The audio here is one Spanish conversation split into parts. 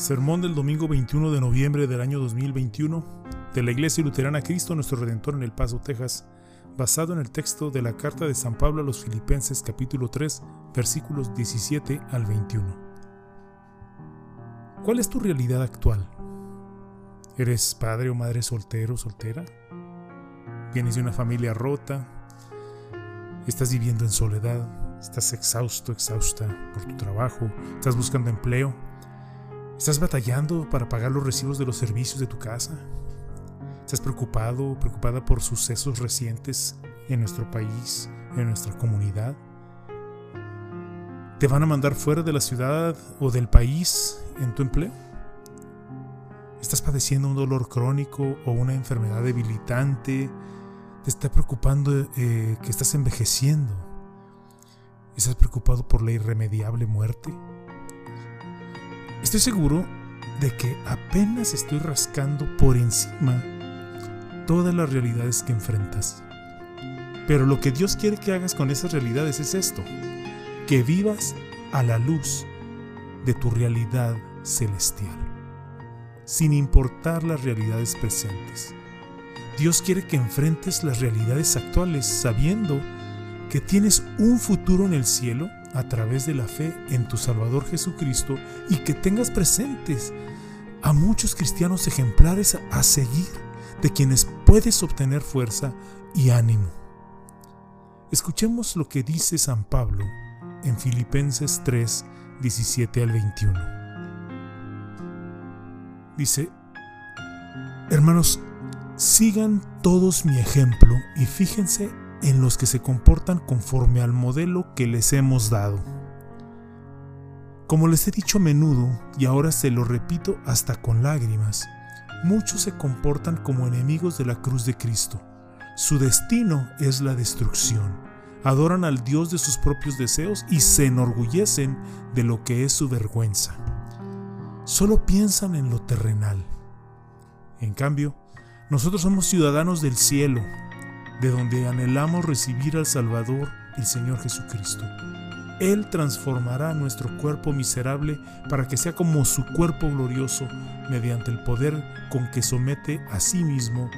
Sermón del domingo 21 de noviembre del año 2021 de la Iglesia Luterana Cristo Nuestro Redentor en El Paso, Texas, basado en el texto de la carta de San Pablo a los Filipenses capítulo 3 versículos 17 al 21. ¿Cuál es tu realidad actual? ¿Eres padre o madre soltero o soltera? ¿Vienes de una familia rota? ¿Estás viviendo en soledad? ¿Estás exhausto, exhausta por tu trabajo? ¿Estás buscando empleo? ¿Estás batallando para pagar los recibos de los servicios de tu casa? ¿Estás preocupado o preocupada por sucesos recientes en nuestro país, en nuestra comunidad? ¿Te van a mandar fuera de la ciudad o del país en tu empleo? ¿Estás padeciendo un dolor crónico o una enfermedad debilitante? ¿Te está preocupando eh, que estás envejeciendo? ¿Estás preocupado por la irremediable muerte? Estoy seguro de que apenas estoy rascando por encima todas las realidades que enfrentas. Pero lo que Dios quiere que hagas con esas realidades es esto, que vivas a la luz de tu realidad celestial, sin importar las realidades presentes. Dios quiere que enfrentes las realidades actuales sabiendo que tienes un futuro en el cielo a través de la fe en tu Salvador Jesucristo y que tengas presentes a muchos cristianos ejemplares a seguir, de quienes puedes obtener fuerza y ánimo. Escuchemos lo que dice San Pablo en Filipenses 3, 17 al 21. Dice, hermanos, sigan todos mi ejemplo y fíjense en los que se comportan conforme al modelo que les hemos dado. Como les he dicho a menudo, y ahora se lo repito hasta con lágrimas, muchos se comportan como enemigos de la cruz de Cristo. Su destino es la destrucción. Adoran al Dios de sus propios deseos y se enorgullecen de lo que es su vergüenza. Solo piensan en lo terrenal. En cambio, nosotros somos ciudadanos del cielo, de donde anhelamos recibir al Salvador, el Señor Jesucristo. Él transformará nuestro cuerpo miserable para que sea como su cuerpo glorioso mediante el poder con que somete a sí mismo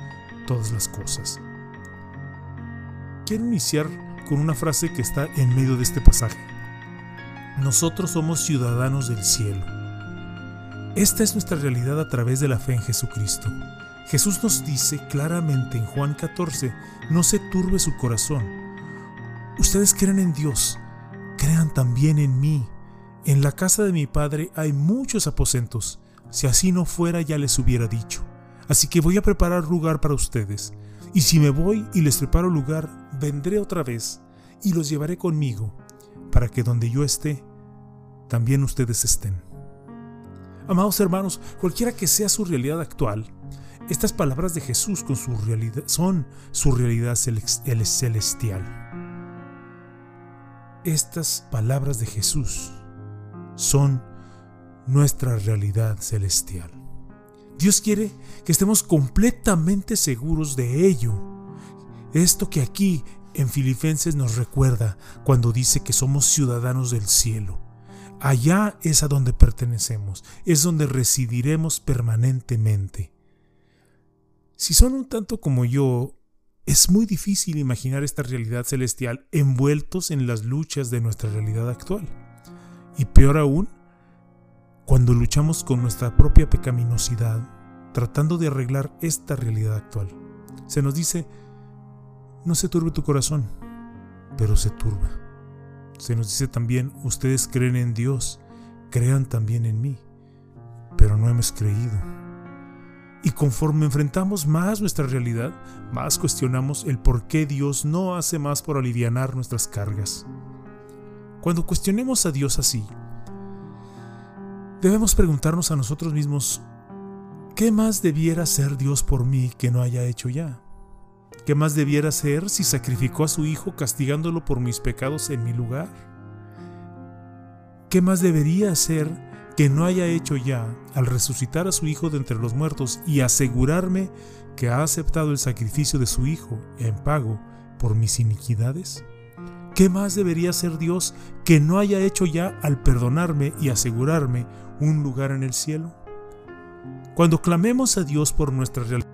todas las cosas. Quiero iniciar con una frase que está en medio de este pasaje. Nosotros somos ciudadanos del cielo. Esta es nuestra realidad a través de la fe en Jesucristo. Jesús nos dice claramente en Juan 14, no se turbe su corazón. Ustedes creen en Dios, crean también en mí. En la casa de mi Padre hay muchos aposentos. Si así no fuera ya les hubiera dicho. Así que voy a preparar lugar para ustedes. Y si me voy y les preparo lugar, vendré otra vez y los llevaré conmigo, para que donde yo esté, también ustedes estén. Amados hermanos, cualquiera que sea su realidad actual, estas palabras de Jesús con su realidad, son su realidad celestial. Estas palabras de Jesús son nuestra realidad celestial. Dios quiere que estemos completamente seguros de ello. Esto que aquí en Filipenses nos recuerda cuando dice que somos ciudadanos del cielo. Allá es a donde pertenecemos, es donde residiremos permanentemente. Si son un tanto como yo, es muy difícil imaginar esta realidad celestial envueltos en las luchas de nuestra realidad actual. Y peor aún, cuando luchamos con nuestra propia pecaminosidad, tratando de arreglar esta realidad actual. Se nos dice, no se turbe tu corazón, pero se turba. Se nos dice también, ustedes creen en Dios, crean también en mí, pero no hemos creído. Y conforme enfrentamos más nuestra realidad, más cuestionamos el por qué Dios no hace más por aliviar nuestras cargas. Cuando cuestionemos a Dios así, debemos preguntarnos a nosotros mismos, ¿qué más debiera hacer Dios por mí que no haya hecho ya? ¿Qué más debiera hacer si sacrificó a su Hijo castigándolo por mis pecados en mi lugar? ¿Qué más debería hacer que no haya hecho ya al resucitar a su Hijo de entre los muertos y asegurarme que ha aceptado el sacrificio de su Hijo en pago por mis iniquidades? ¿Qué más debería hacer Dios que no haya hecho ya al perdonarme y asegurarme un lugar en el cielo? Cuando clamemos a Dios por nuestra realidad,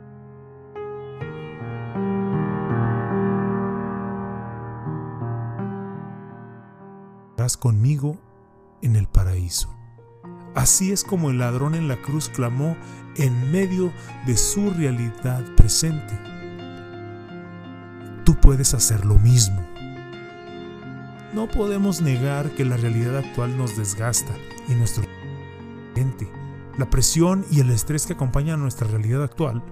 conmigo en el paraíso. Así es como el ladrón en la cruz clamó en medio de su realidad presente. Tú puedes hacer lo mismo. No podemos negar que la realidad actual nos desgasta y nuestro gente, la presión y el estrés que acompañan a nuestra realidad actual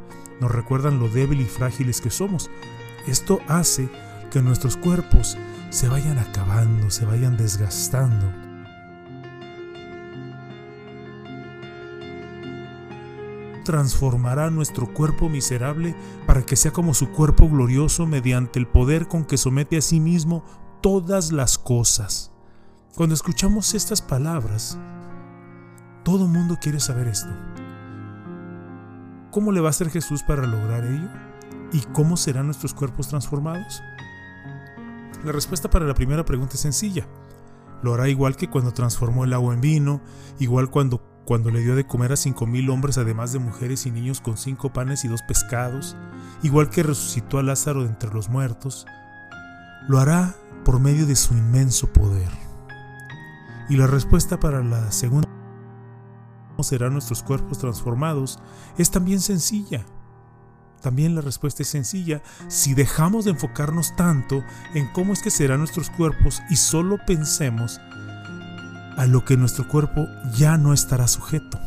nos recuerdan lo débil y frágiles que somos. Esto hace que nuestros cuerpos se vayan acabando, se vayan desgastando. Transformará nuestro cuerpo miserable para que sea como su cuerpo glorioso mediante el poder con que somete a sí mismo todas las cosas. Cuando escuchamos estas palabras, todo mundo quiere saber esto. ¿Cómo le va a hacer Jesús para lograr ello? ¿Y cómo serán nuestros cuerpos transformados? La respuesta para la primera pregunta es sencilla. Lo hará igual que cuando transformó el agua en vino, igual cuando, cuando le dio de comer a cinco mil hombres además de mujeres y niños con cinco panes y dos pescados, igual que resucitó a Lázaro de entre los muertos. Lo hará por medio de su inmenso poder. Y la respuesta para la segunda ¿cómo serán nuestros cuerpos transformados? es también sencilla. También la respuesta es sencilla si dejamos de enfocarnos tanto en cómo es que serán nuestros cuerpos y solo pensemos a lo que nuestro cuerpo ya no estará sujeto.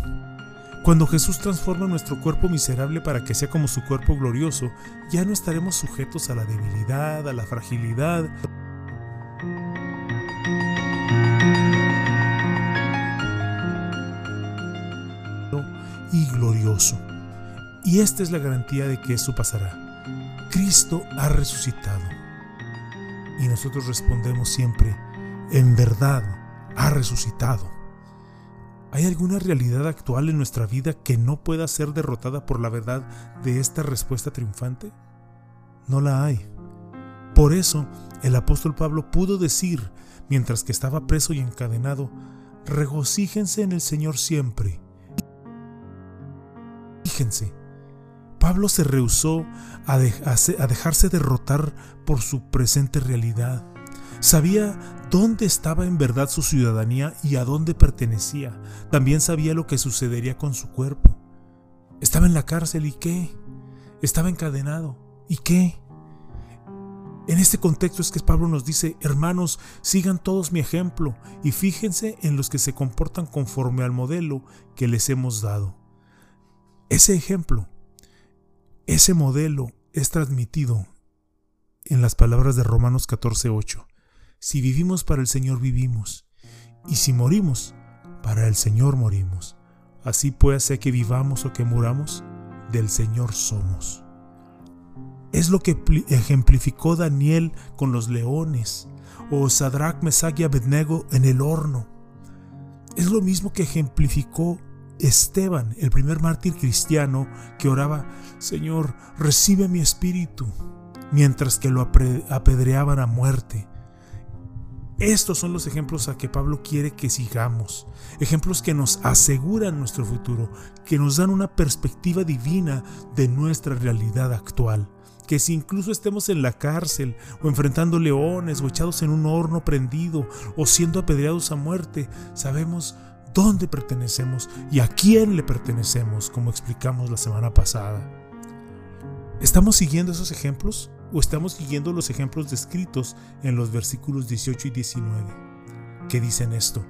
Cuando Jesús transforma nuestro cuerpo miserable para que sea como su cuerpo glorioso, ya no estaremos sujetos a la debilidad, a la fragilidad. y glorioso. Y esta es la garantía de que eso pasará. Cristo ha resucitado. Y nosotros respondemos siempre, en verdad, ha resucitado. ¿Hay alguna realidad actual en nuestra vida que no pueda ser derrotada por la verdad de esta respuesta triunfante? No la hay. Por eso, el apóstol Pablo pudo decir, mientras que estaba preso y encadenado, regocíjense en el Señor siempre. Fíjense, Pablo se rehusó a, dejarse derrotar por su presente realidad. Sabía dónde estaba en verdad su ciudadanía y a dónde pertenecía. También sabía lo que sucedería con su cuerpo. Estaba en la cárcel y qué? Estaba encadenado y qué? En este contexto es que Pablo nos dice, hermanos, sigan todos mi ejemplo y fíjense en los que se comportan conforme al modelo que les hemos dado. Ese ejemplo ese modelo es transmitido en las palabras de Romanos 14:8. Si vivimos para el Señor vivimos, y si morimos, para el Señor morimos. Así puede ser que vivamos o que muramos, del Señor somos. Es lo que ejemplificó Daniel con los leones, o Sadrach, Mesach y Abednego en el horno. Es lo mismo que ejemplificó Esteban, el primer mártir cristiano que oraba, Señor, recibe mi espíritu, mientras que lo apedreaban a muerte. Estos son los ejemplos a que Pablo quiere que sigamos, ejemplos que nos aseguran nuestro futuro, que nos dan una perspectiva divina de nuestra realidad actual. Que si incluso estemos en la cárcel o enfrentando leones o echados en un horno prendido o siendo apedreados a muerte, sabemos dónde pertenecemos y a quién le pertenecemos, como explicamos la semana pasada. ¿Estamos siguiendo esos ejemplos o estamos siguiendo los ejemplos descritos en los versículos 18 y 19, que dicen esto?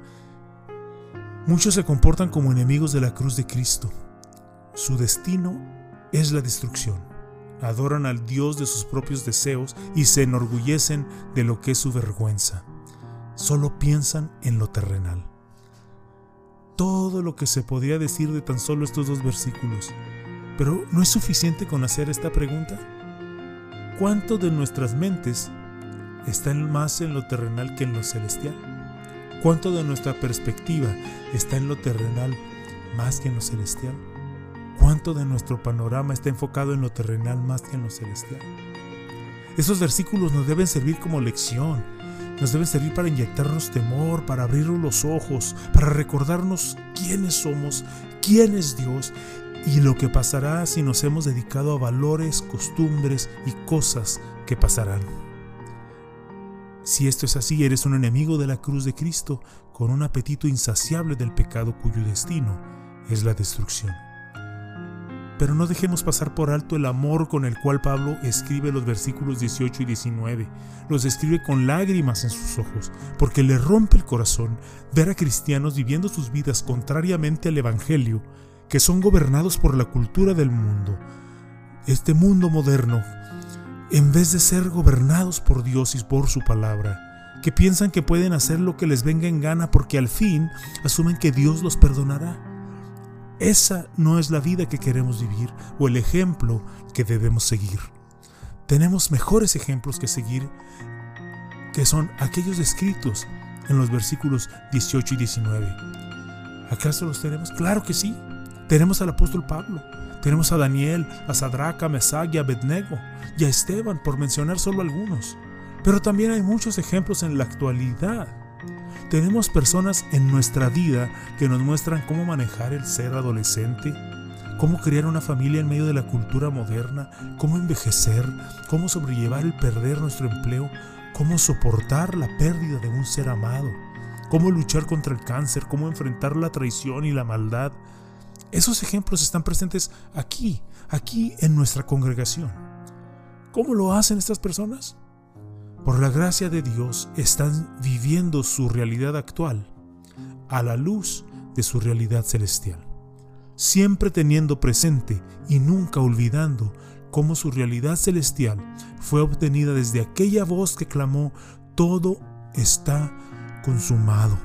Muchos se comportan como enemigos de la cruz de Cristo. Su destino es la destrucción. Adoran al Dios de sus propios deseos y se enorgullecen de lo que es su vergüenza. Solo piensan en lo terrenal todo lo que se podría decir de tan solo estos dos versículos. Pero ¿no es suficiente con hacer esta pregunta? ¿Cuánto de nuestras mentes está más en lo terrenal que en lo celestial? ¿Cuánto de nuestra perspectiva está en lo terrenal más que en lo celestial? ¿Cuánto de nuestro panorama está enfocado en lo terrenal más que en lo celestial? Esos versículos nos deben servir como lección nos deben servir para inyectarnos temor, para abrirnos los ojos, para recordarnos quiénes somos, quién es Dios y lo que pasará si nos hemos dedicado a valores, costumbres y cosas que pasarán. Si esto es así, eres un enemigo de la cruz de Cristo con un apetito insaciable del pecado cuyo destino es la destrucción. Pero no dejemos pasar por alto el amor con el cual Pablo escribe los versículos 18 y 19. Los escribe con lágrimas en sus ojos, porque le rompe el corazón ver a cristianos viviendo sus vidas contrariamente al Evangelio, que son gobernados por la cultura del mundo. Este mundo moderno, en vez de ser gobernados por Dios y por su palabra, que piensan que pueden hacer lo que les venga en gana porque al fin asumen que Dios los perdonará. Esa no es la vida que queremos vivir o el ejemplo que debemos seguir. Tenemos mejores ejemplos que seguir que son aquellos descritos en los versículos 18 y 19. ¿Acaso los tenemos? Claro que sí. Tenemos al apóstol Pablo, tenemos a Daniel, a Sadraca, a Mesach y a Abednego y a Esteban, por mencionar solo algunos. Pero también hay muchos ejemplos en la actualidad tenemos personas en nuestra vida que nos muestran cómo manejar el ser adolescente, cómo crear una familia en medio de la cultura moderna, cómo envejecer, cómo sobrellevar el perder nuestro empleo, cómo soportar la pérdida de un ser amado, cómo luchar contra el cáncer, cómo enfrentar la traición y la maldad. Esos ejemplos están presentes aquí, aquí en nuestra congregación. ¿Cómo lo hacen estas personas? por la gracia de Dios, están viviendo su realidad actual a la luz de su realidad celestial, siempre teniendo presente y nunca olvidando cómo su realidad celestial fue obtenida desde aquella voz que clamó, todo está consumado,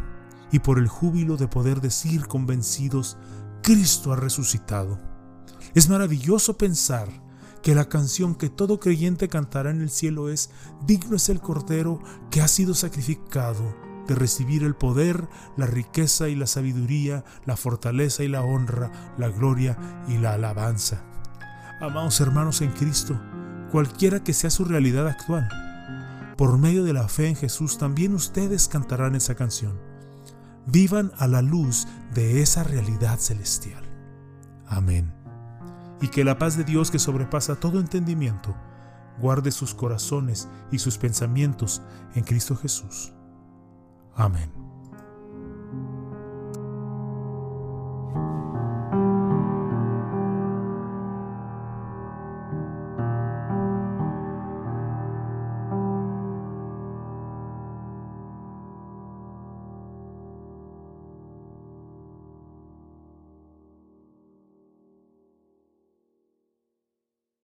y por el júbilo de poder decir convencidos, Cristo ha resucitado. Es maravilloso pensar que la canción que todo creyente cantará en el cielo es, digno es el Cordero que ha sido sacrificado de recibir el poder, la riqueza y la sabiduría, la fortaleza y la honra, la gloria y la alabanza. Amados hermanos en Cristo, cualquiera que sea su realidad actual, por medio de la fe en Jesús también ustedes cantarán esa canción. Vivan a la luz de esa realidad celestial. Amén y que la paz de Dios que sobrepasa todo entendimiento guarde sus corazones y sus pensamientos en Cristo Jesús. Amén.